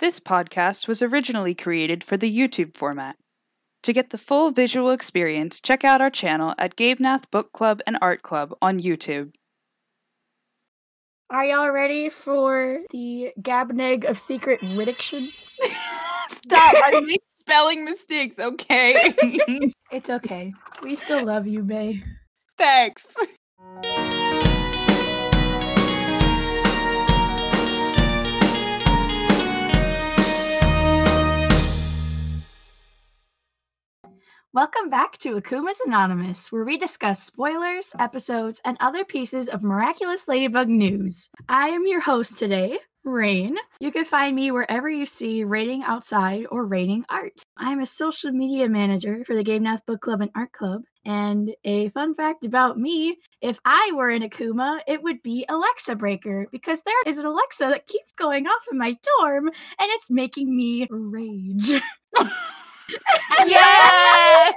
This podcast was originally created for the YouTube format. To get the full visual experience, check out our channel at Gabe Nat Book Club and Art Club on YouTube. Are y'all ready for the Gabneg of secret ridiction? Stop! I make spelling mistakes, okay? It's okay. We still love you, Bay. Thanks. Welcome back to Akuma's Anonymous, where we discuss spoilers, episodes, and other pieces of miraculous Ladybug news. I am your host today, Rain. You can find me wherever you see Rating Outside or Rating Art. I'm a social media manager for the Gabe Nat Book Club and Art Club. And a fun fact about me if I were in Akuma, it would be Alexa Breaker because there is an Alexa that keeps going off in my dorm and it's making me rage. Yay!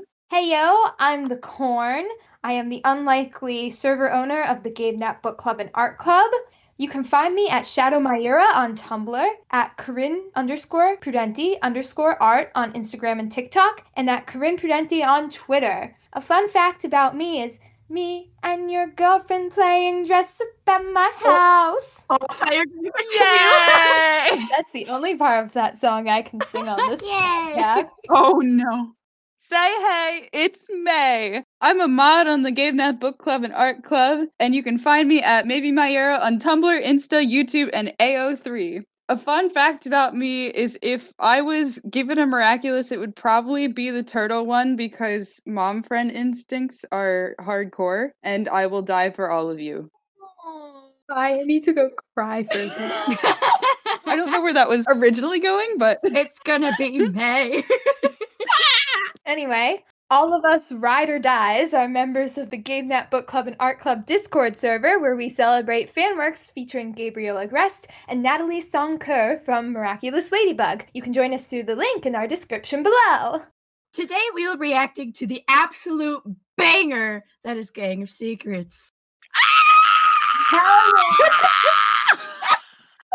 Hey yo, I'm the Corn. I am the unlikely server owner of the Gabe Nat Book Club and Art Club. You can find me at Shadow Myra on Tumblr, at Corinne underscore Prudenti underscore art on Instagram and TikTok, and at Corinne Prudenti on Twitter. A fun fact about me is me and your girlfriend playing dress up at my oh, house. Oh, I thought you were gonna. Yay! That's the only part of that song I can sing on this Yay! podcast. Oh no. Say hey, it's May. I'm a mod on the Gabe Nat Book Club and Art Club, and you can find me at Maybe My Era on Tumblr, Insta, YouTube, and AO3. A fun fact about me is if I was given a miraculous, it would probably be the turtle one because mom friend instincts are hardcore, and I will die for all of you. I need to go cry for a minute. I don't know where that was originally going, but it's gonna be May. Anyway, all of us ride or dies are members of the Gabe Nat Book Club and Art Club Discord server where we celebrate fanworks featuring Gabriel Agreste and Natalie Sancoeur from Miraculous Ladybug. You can join us through the link in our description below. Today we will be reacting to the absolute banger that is Gang of Secrets.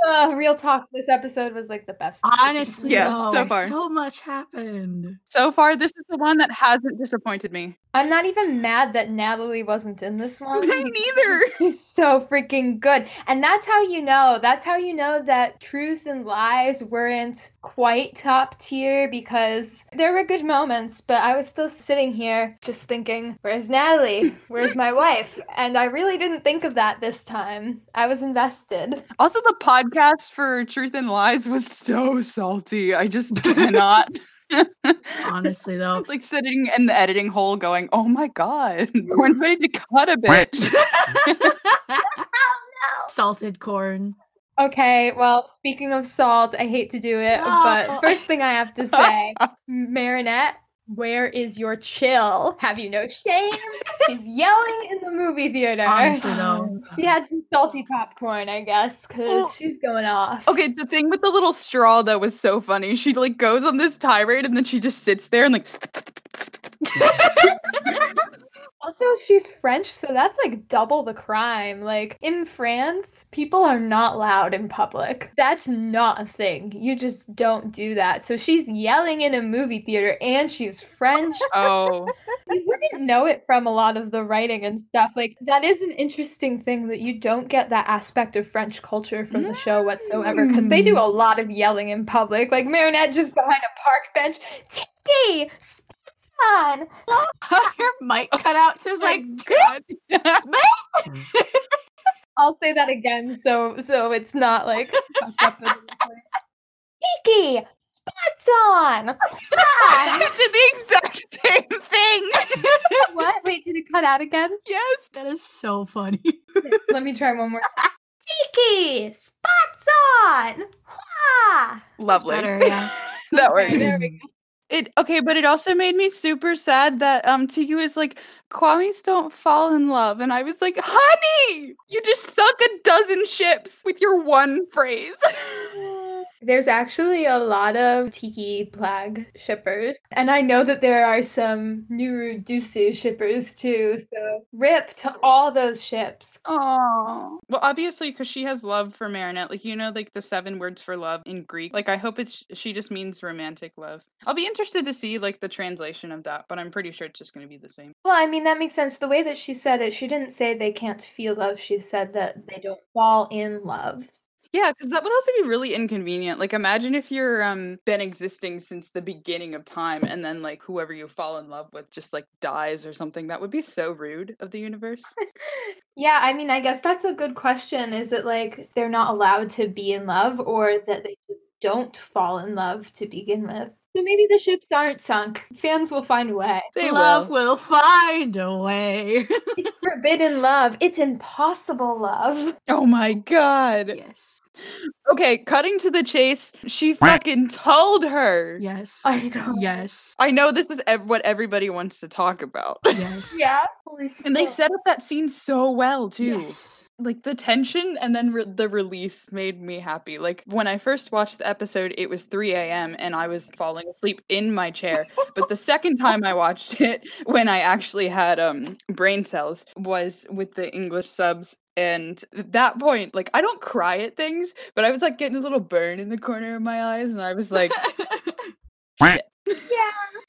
Uh, real talk, this episode was like the best. Honestly, Yeah, though, so far. so much happened. so far, this is the one that hasn't disappointed me. I'm not even mad that Natalie wasn't in this one. Me neither. She's so freaking good. And that's how you know. That's how you know that truth and lies weren't quite top tier because there were good moments, but I was still sitting here just thinking, where's Natalie? Where's my wife? And I really didn't think of that this time. I was invested. Also, the podcast for Truth and Lies was so salty. I just cannot. Honestly, though. like sitting in the editing hole going, oh my god, we're ready to cut a bitch. Salted corn. Okay, well, speaking of salt, I hate to do it, No. but oh. first thing I have to say, Marinette, where is your chill? Have you no shame? She's yelling in the movie theater. Honestly, though. She had some salty popcorn, I guess, because she's going off. Okay, the thing with the little straw that was so funny. She like goes on this tirade and then she just sits there and like Also, she's French, so that's like double the crime. Like in France, people are not loud in public. That's not a thing. You just don't do that. So she's yelling in a movie theater and she's French. oh you wouldn't know it from a lot of the writing and stuff. Like that is an interesting thing that you don't get that aspect of French culture from the show whatsoever because they do mm. a lot of yelling in public. Like Marinette just behind a park bench. Hey, on. Her mic cut out says like god. I'll say that again so so it's not like fucked up in the recording. Kiki, spots on. I did the exact same thing. what? Wait, did it cut out again? yes. that is so funny. Let me try one more. Tikki, spots on. Wah! Lovely. better, yeah. that Okay, worked. there we go. It okay, but it also made me super sad that um Tikki was like, Kwamis don't fall in love. And I was like, honey, you just sunk a dozen ships with your one phrase. There's actually a lot of Tikki Plagg shippers, and I know that there are some Nooroo Duusu shippers too. So rip to all those ships. Oh, well, obviously, because she has love for Marinette. Like you know, like the seven words for love in Greek. Like I hope it's she just means romantic love. I'll be interested to see like the translation of that, but I'm pretty sure it's just going to be the same. Well, I mean, that makes sense. The way that she said it, she didn't say they can't feel love. She said that they don't fall in love. Yeah, because that would also be really inconvenient. Like, imagine if you're um been existing since the beginning of time, and then like whoever you fall in love with just like dies or something. That would be so rude of the universe. Yeah, I mean, I guess that's a good question. Is it like they're not allowed to be in love, or that they just don't fall in love to begin with? So maybe the ships aren't sunk. Fans will find a way. They love will. will find a way. It's forbidden love. It's impossible love. Oh my god. yes. Okay, cutting to the chase. She fucking told her. Yes. I know. Yes. I know this is ev- what everybody wants to talk about. Yes. Yeah. Holy And they shit. set up that scene so well too. Yes. Like the tension and then re- the release made me happy. Like when I first watched the episode, it was 3 a.m. and I was falling asleep in my chair. but the second time I watched it, when I actually had um brain cells, was with the English subs. And at that point, like I don't cry at things, but I was like getting a little burn in the corner of my eyes, and I was like, Yeah,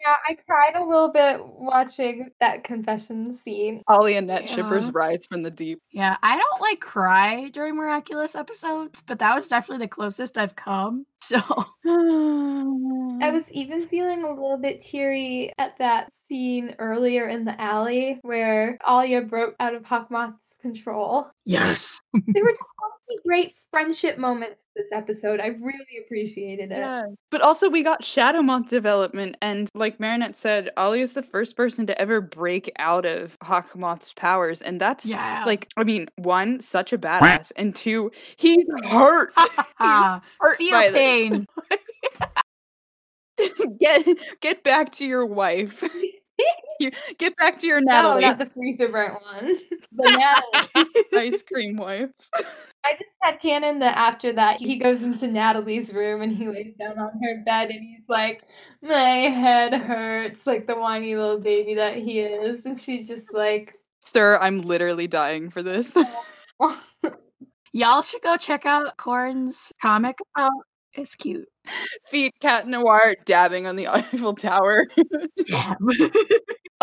yeah. I cried a little bit watching that confession scene. Alyanette shippers Yeah. rise from the deep. yeah, I don't like cry during miraculous episodes, but that was definitely the closest I've come. So I was even feeling a little bit teary at that scene earlier in the alley where Alya broke out of Hawkmoth's control. yes. There were just so many great friendship moments this episode. I really appreciated it. Yeah. But also we got Shadow Moth development and like Marinette said, Alya is the first person to ever break out of Hawkmoth's powers. And that's Yeah. like I mean, one, such a badass, and two, he's hurt. hurt Feel by. Pain. get get back to your wife. Get back to your No, Natalie not the freezer burnt one. The Natalie. ice cream wife. I just had canon that after that he goes into Natalie's room and he lays down on her bed and he's like, My head hurts, like the whiny little baby that he is. And she's just like, Sir, I'm literally dying for this. Y'all should go check out Corn's comic. Oh, it's cute. Feet cat noir dabbing on the Eiffel Tower. Damn.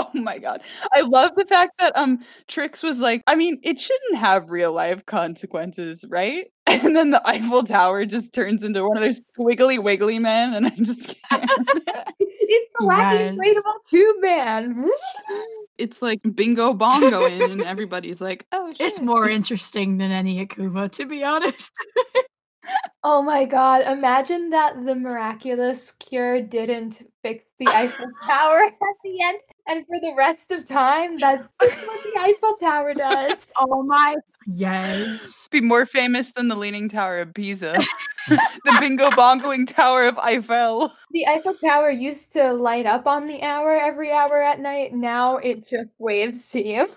Oh my god. I love the fact that um Trixx was like, I mean, it shouldn't have real life consequences, right? And then the Eiffel Tower just turns into one of those squiggly wiggly men, and I just can't. it's the wacky Yes. inflatable tube man. it's like bingo bongo in, and everybody's like, oh shit. it's more interesting than any Akuma, to be honest. Oh my god, imagine that the miraculous cure didn't fix the Eiffel Tower at the end, and for the rest of time, that's just what the Eiffel Tower does. oh my. Yes. be more famous than the Leaning Tower of Pisa, the bingo bongoing Tower of Eiffel. The Eiffel Tower used to light up on the hour every hour at night. Now it just waves to you.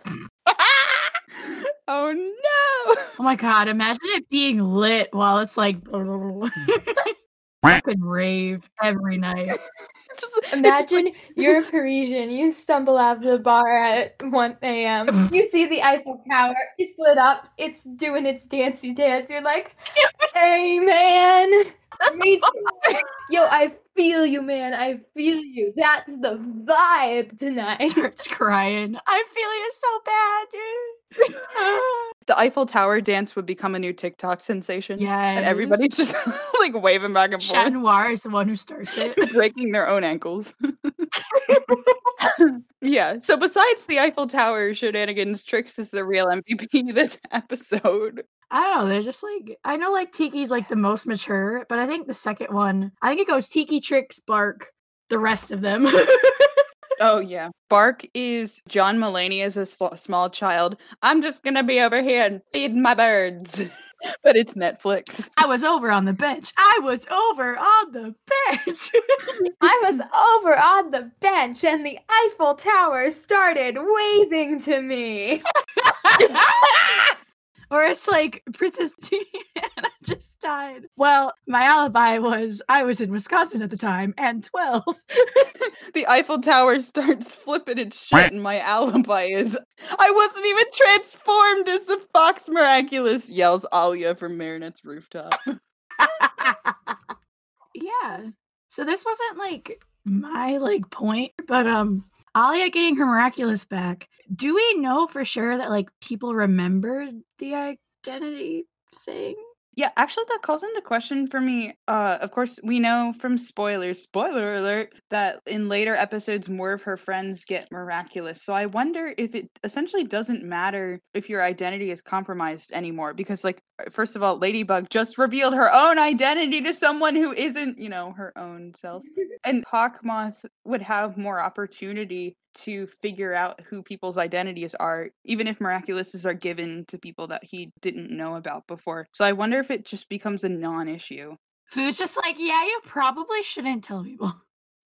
oh no! Oh my god, imagine it being lit while it's like fucking rave every night. Just- it's just like- Imagine you're a Parisian, you stumble out of the bar at 1 a.m. You see the Eiffel Tower, it's lit up, it's doing its dancey dance. You're like, hey man, me too. Yo, I feel you, man. I feel you. That's the vibe tonight. Starts crying. I'm feeling it so bad, dude. the Eiffel Tower dance would become a new TikTok sensation. Yeah. And everybody's just like waving back and forth. Chat Noir is the one who starts it. breaking their own ankles. yeah. So besides the Eiffel Tower shenanigans, Trixx is the real MVP this episode. I don't know. They're just like I know like Tikki's like the most mature, but I think the second one, I think it goes Tikki, Trixx, Barkk, the rest of them. Oh yeah. Barkk is John Mulaney as a sl- small child. I'm just gonna be over here and feed my birds. but it's Netflix. I was over on the bench. I was over on the bench. I was over on the bench and the Eiffel Tower started waving to me. Or it's like Princess Diana just died. Well, my alibi was I was in Wisconsin at the time and 12. the Eiffel Tower starts flipping its shit, and my alibi is I wasn't even transformed as the Fox Miraculous, yells Alya from Marinette's rooftop. yeah. So this wasn't like my like point, but um Alya getting her miraculous back. Do we know for sure that like people remembered the identity thing? Yeah, actually, that calls into question for me. Uh, of course, we know from spoilers, spoiler alert, that in later episodes, more of her friends get miraculous. So I wonder if it essentially doesn't matter if your identity is compromised anymore. Because, like, uh, first of all, Ladybug just revealed her own identity to someone who isn't, you know, her own self. and Hawkmoth would have more opportunity to figure out who people's identities are, even if miraculouses are given to people that he didn't know about before. So I wonder if it just becomes a non issue. Fu's just like, yeah, you probably shouldn't tell people.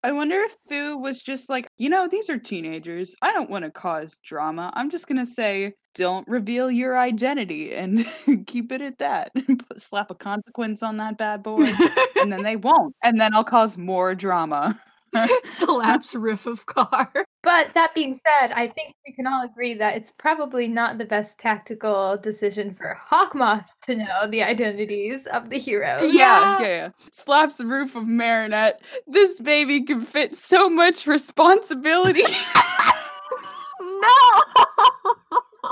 I wonder if Fu was just like, you know, these are teenagers. I don't want to cause drama. I'm just going to say, don't reveal your identity and keep it at that. Slap a consequence on that bad boy, and then they won't. And then I'll cause more drama. Slaps roof of car. But that being said, I think we can all agree that it's probably not the best tactical decision for Hawkmoth to know the identities of the heroes. Yeah, yeah, yeah. Slaps the roof of Marinette. This baby can fit so much responsibility. no.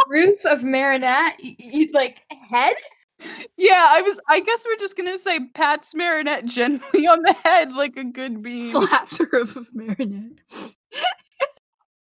roof of Marinette, y- y- like head. Yeah, I was. I guess we're just gonna say pats Marinette gently on the head like a good bean. Slaps roof of Marinette.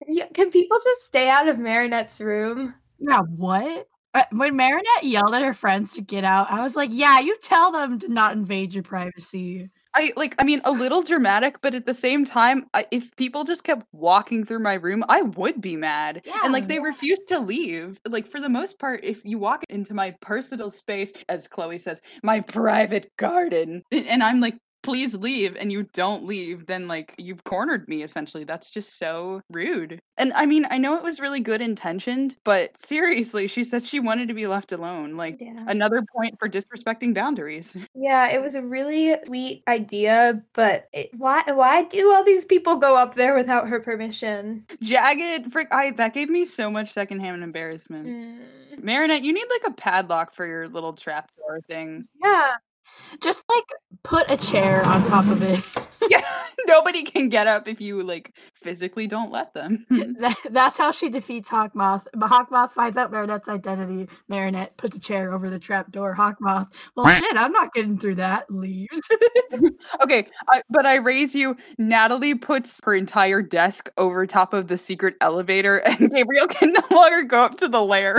Yeah, can people just stay out of Marinette's room? Yeah, what? Uh, When Marinette yelled at her friends to get out, I was like, yeah, you tell them to not invade your privacy. I like. I mean, a little dramatic, but at the same time, I, if people just kept walking through my room, I would be mad. Yeah. and like, they refused to leave. Like, for the most part, if you walk into my personal space, as Chloe says, my private garden, and I'm like. Please leave, and you don't leave, then like you've cornered me essentially. That's just so rude. And I mean, I know it was really good intentioned, but seriously, she said she wanted to be left alone. Like Yeah. another point for disrespecting boundaries. Yeah, it was a really sweet idea, but it, why why do all these people go up there without her permission? Jagged frick I that gave me so much secondhand embarrassment. Mm, Marinette, you need like a padlock for your little trapdoor thing. Yeah, Just like put a chair on top of it. Yeah, nobody can get up if you like physically don't let them. That, that's how she defeats Hawkmoth. But Hawkmoth finds out Marinette's identity. Marinette puts a chair over the trapdoor. Hawkmoth, well, shit, I'm not getting through that. Leaves. okay, I, but I raise you. Natalie puts her entire desk over top of the secret elevator, and Gabriel can no longer go up to the lair.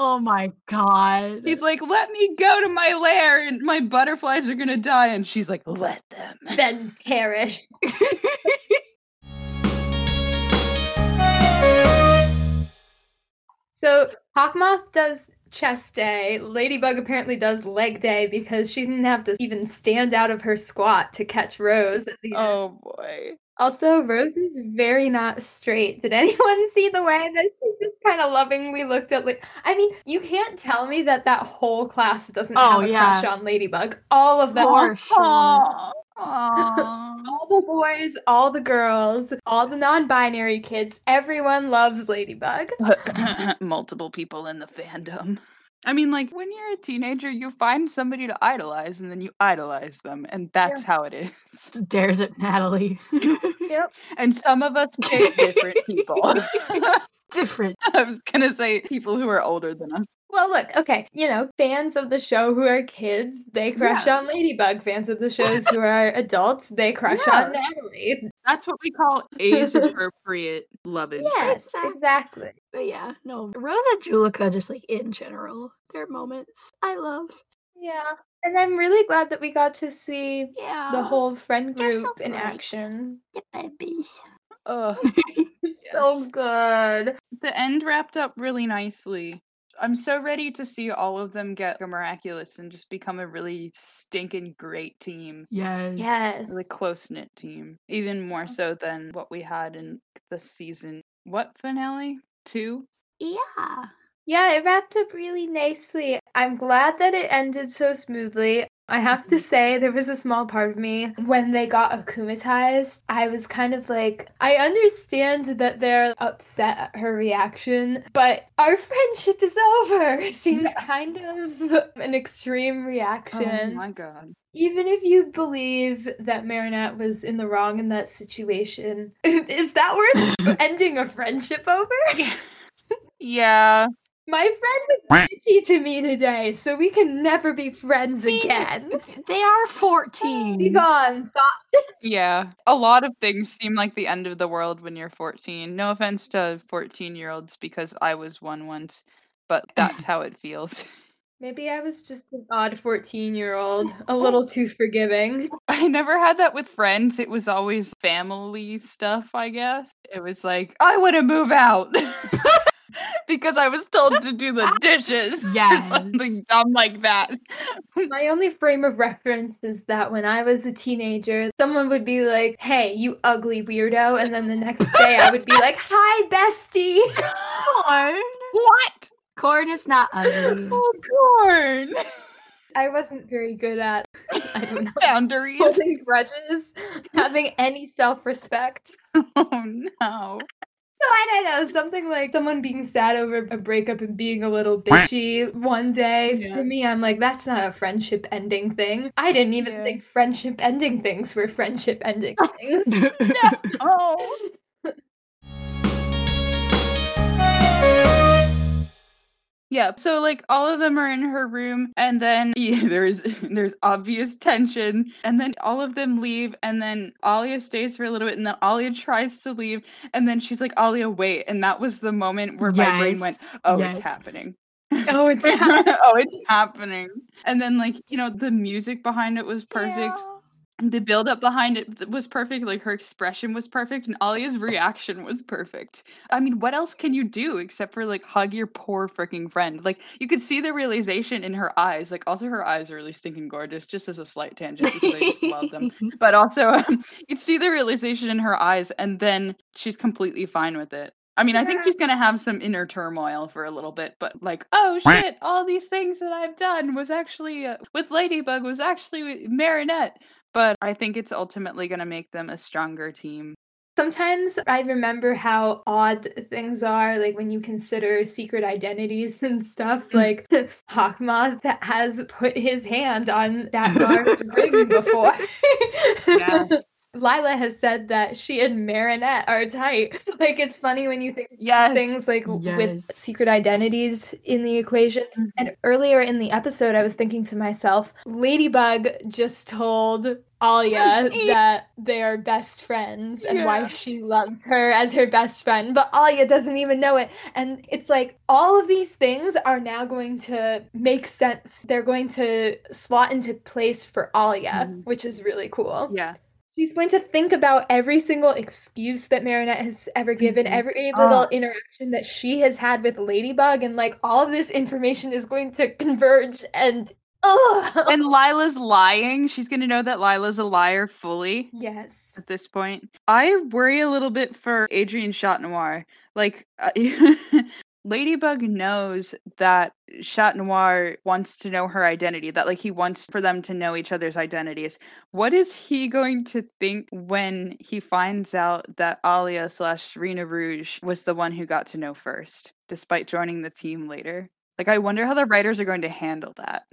Oh my god. He's like, "Let me go to my lair, and my butterflies are gonna die." And she's like, "Let them." then perish. So Hawkmoth does chest day. Ladybug apparently does leg day because she didn't have to even stand out of her squat to catch Rose at the end. Oh boy. Also, Rose is very not straight. Did anyone see the way that she just kind of lovingly looked at? Like, I mean, you can't tell me that that whole class doesn't Oh, have a yeah. crush on Ladybug. All of them. For sure. All the boys, all the girls, all the non-binary kids, everyone loves Ladybug. multiple people in the fandom. I mean, like when you're a teenager, you find somebody to idolize and then you idolize them, and that's how it is. Stares at Natalie. Yep. And some of us pick different people. Different. I was gonna say people who are older than us. Well, look, okay, you know, fans of the show who are kids, they crush Yeah. on Ladybug. Fans of the shows who are adults, they crush Yeah. on Natalie. That's what we call age appropriate love interest. Yes, Exactly. exactly. But yeah, no. Rosa Juleka, just like in general, their moments I love. Yeah. And I'm really glad that we got to see Yeah. the whole friend group so in great. action. the babies. Oh, So good. the end wrapped up really nicely. I'm so ready to see all of them get a miraculous and just become a really stinking great team. Yes. Yes. really close knit team, even more mm. so than what we had in the season. What finale? Two? Yeah. Yeah, it wrapped up really nicely. I'm glad that it ended so smoothly. I have to say, there was a small part of me when they got akumatized. I was kind of like, I understand that they're upset at her reaction, but our friendship is over. Seems kind of an extreme reaction. Oh reaction. my god. Even if you believe that Marinette was in the wrong in that situation, is that worth ending a friendship over? Yeah. My friend was bitchy to me today, so we can never be friends again. They are 14. Be gone. Yeah. A lot of things seem like the end of the world when you're 14. No offense to 14 year olds because I was one once, but that's how it feels. Maybe I was just an odd 14 year old, a oh. little too forgiving. I never had that with friends. It was always family stuff, I guess. It was like, I want to move out. because I was told to do the dishes. Yes. Or something dumb like that. My only frame of reference is that when I was a teenager, someone would be like, hey, you ugly weirdo. And then the next day I would be like, hi, bestie. Corn. What? Corn is not ugly. Oh, corn. I wasn't very good at, I don't know, Boundaries. holding grudges, having any self respect. Oh no. So I don't know, something like someone being sad over a breakup and being a little bitchy one day. Yeah. To me, I'm like, that's not a friendship ending thing. I didn't even Yeah. think friendship ending things were friendship ending things. Oh. Yeah, so like all of them are in her room, and then yeah, there's there's obvious tension, and then all of them leave, and then Alya stays for a little bit, and then Alya tries to leave, and then she's like, Alya, wait, and that was the moment where my brain went, oh, yes. it's happening. oh, it's happening. oh, it's happening. And then like, you know, the music behind it was perfect. The build up behind it was perfect. Like her expression was perfect, and Alya's reaction was perfect. I mean, what else can you do except for like hug your poor freaking friend? Like you could see the realization in her eyes. Like also her eyes are really stinking gorgeous. Just as a slight tangent because I just love them. But also, um, you'd see the realization in her eyes, and then she's completely fine with it. I mean, I think she's gonna have some inner turmoil for a little bit, but like, oh shit, all these things that I've done was actually uh, with Ladybug was actually with Marinette. But I think it's ultimately gonna make them a stronger team. Sometimes I remember how odd things are, like when you consider secret identities and stuff. Mm. Like Hawkmoth has put his hand on that Datmar's ring before. Yes. Lila has said that she and Marinette are tight. Like it's funny when you think of Yes. things like w- with secret identities in the equation. And earlier in the episode, I was thinking to myself, Ladybug just told Alya that they are best friends and why she loves her as her best friend, but Alya doesn't even know it. And it's like all of these things are now going to make sense. They're going to slot into place for Alya, Mhm. which is really cool. Yeah. She's going to think about every single excuse that Marinette has ever given, Mhm. every little Ah. interaction that she has had with Ladybug, and like all of this information is going to converge and ugh. And Lila's lying. She's gonna know that Lila's a liar fully. yes. at this point. I worry a little bit for Adrien Chat Noir. Like, uh, Ladybug knows that Chat Noir wants to know her identity, that, like, he wants for them to know each other's identities. What is he going to think when he finds out that Alya slash Rena Rouge was the one who got to know first, despite joining the team later? Like, I wonder how the writers are going to handle that.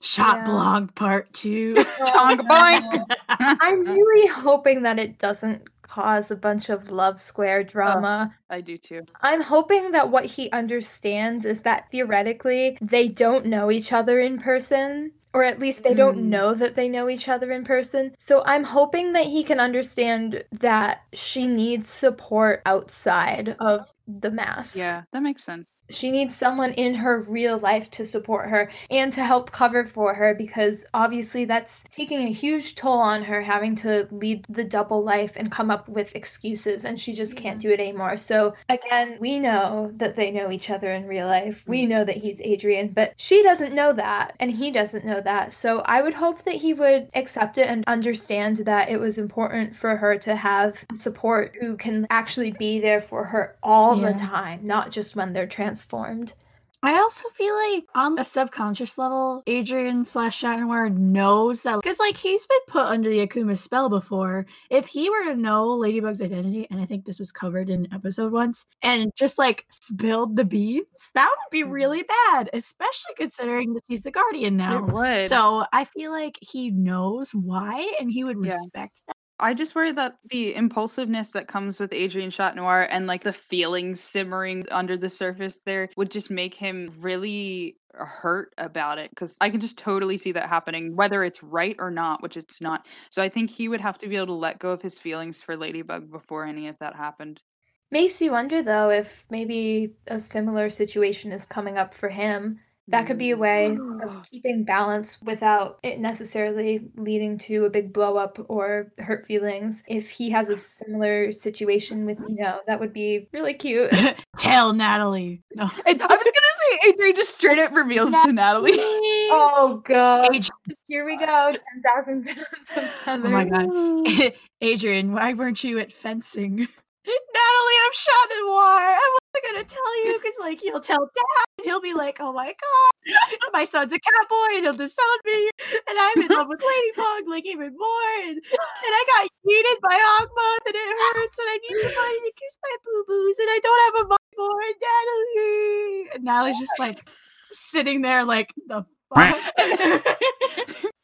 Chat Yeah. blog part two. Chonk boink! I'm really hoping that it doesn't cause a bunch of love square drama. I do too. I'm hoping that what he understands is that theoretically they don't know each other in person. Or at least they don't Mm. know that they know each other in person. So I'm hoping that he can understand that she needs support outside of the mask. Yeah, that makes sense. She needs someone in her real life to support her and to help cover for her because obviously that's taking a huge toll on her having to lead the double life and come up with excuses and she just can't do it anymore. So again, we know that they know each other in real life. We mm-hmm. know that he's Adrien, but she doesn't know that and he doesn't know that. So I would hope that he would accept it and understand that it was important for her to have support who can actually be there for her all Yeah. the time, not just when they're transformed. I also feel like on a subconscious level, Adrien slash Chat knows that because like he's been put under the Akuma spell before. If he were to know Ladybug's identity, and I think this was covered in episode once, and just like spilled the beans, that would be Mhm. really bad, especially considering that he's the guardian now. It would. So I feel like he knows why and he would Yeah. respect that. I just worry that the impulsiveness that comes with Adrien Chat Noir and like the feelings simmering under the surface there would just make him really hurt about it because I can just totally see that happening, whether it's right or not, which it's not. So I think he would have to be able to let go of his feelings for Ladybug before any of that happened. Makes you wonder though if maybe a similar situation is coming up for him. That could be a way Mm. of keeping balance without it necessarily leading to a big blow up or hurt feelings. If he has a similar situation with Nino, that would be really cute. Tell Natalie. No. And I was gonna say Adrien just straight up reveals to Natalie. oh god. Age- Here we go. 10,000 pounds Oh my god. Adrien, why weren't you at fencing? Natalie, I'm Chat Noir. I wasn't gonna tell you because like you'll tell dad and he'll be like, oh my god, my son's a cowboy and he'll disown me and I'm in love with Ladybug like even more and, and I got yeeted by Hawkmoth and it hurts and I need somebody to kiss my boo-boos and I don't have a mom for Natalie. Oh, and Natalie's just like sitting there like the fuck.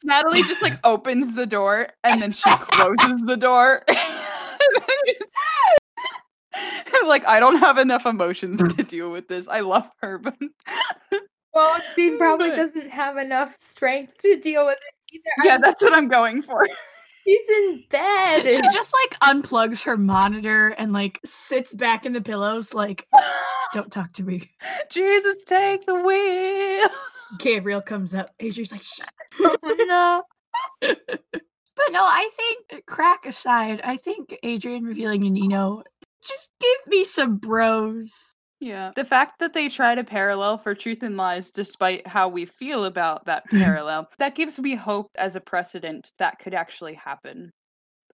Natalie just like opens the door and then she closes the door. like I don't have enough emotions mm. to deal with this. I love her, but Well, she probably But- doesn't have enough strength to deal with it either. yeah, I- that's what I'm going for. She's in bed. she just like unplugs her monitor and like sits back in the pillows like don't talk to me Jesus, take the wheel. gabriel comes up adrien's like shut Oh, no. but no i think crack aside i think adrian revealing and nino just give me some bros Yeah. The fact that they try to parallel for truth and lies despite how we feel about that parallel, that gives me hope as a precedent that could actually happen.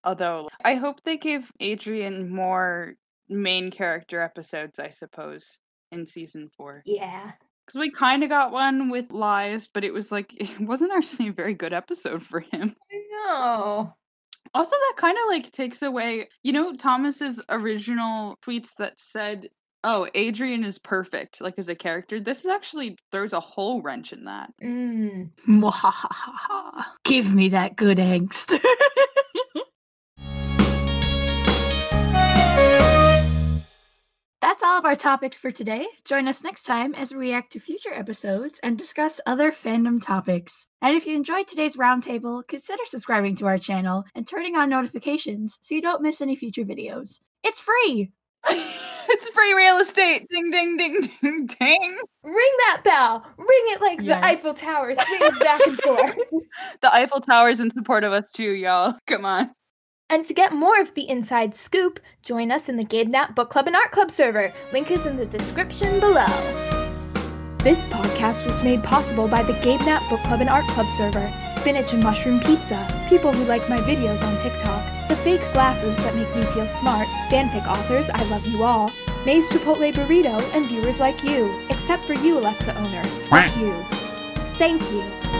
Although I hope they give Adrien more main character episodes, I suppose, in season four. Yeah. Because we kind of got one with lies, but it was like, it wasn't actually a very good episode for him. I know. Also, that kind of like takes away, you know, Thomas's original tweets that said, "Oh, Adrien is perfect," like as a character. This is actually throws a whole wrench in that. Mm. Give me that good angst That's all of our topics for today. Join us next time as we react to future episodes and discuss other fandom topics. And if you enjoyed today's roundtable, consider subscribing to our channel and turning on notifications so you don't miss any future videos. It's free! it's free real estate. Ding, ding, ding, ding, ding. Ring that bell. Ring it like Yes. the Eiffel Tower swings back and forth. The Eiffel Tower's in support of us too, y'all. Come on. And to get more of the inside scoop, join us in the Gabe Nat Book Club and Art Club server. Link is in the description below. This podcast was made possible by the Gabe Nat Book Club and Art Club server, Spinach and Mushroom Pizza, people who like my videos on TikTok, the fake glasses that make me feel smart, fanfic authors, I love you all, May's Chipotle Burrito, and viewers like you, except for you, Alexa owner. Fuck you. Thank you.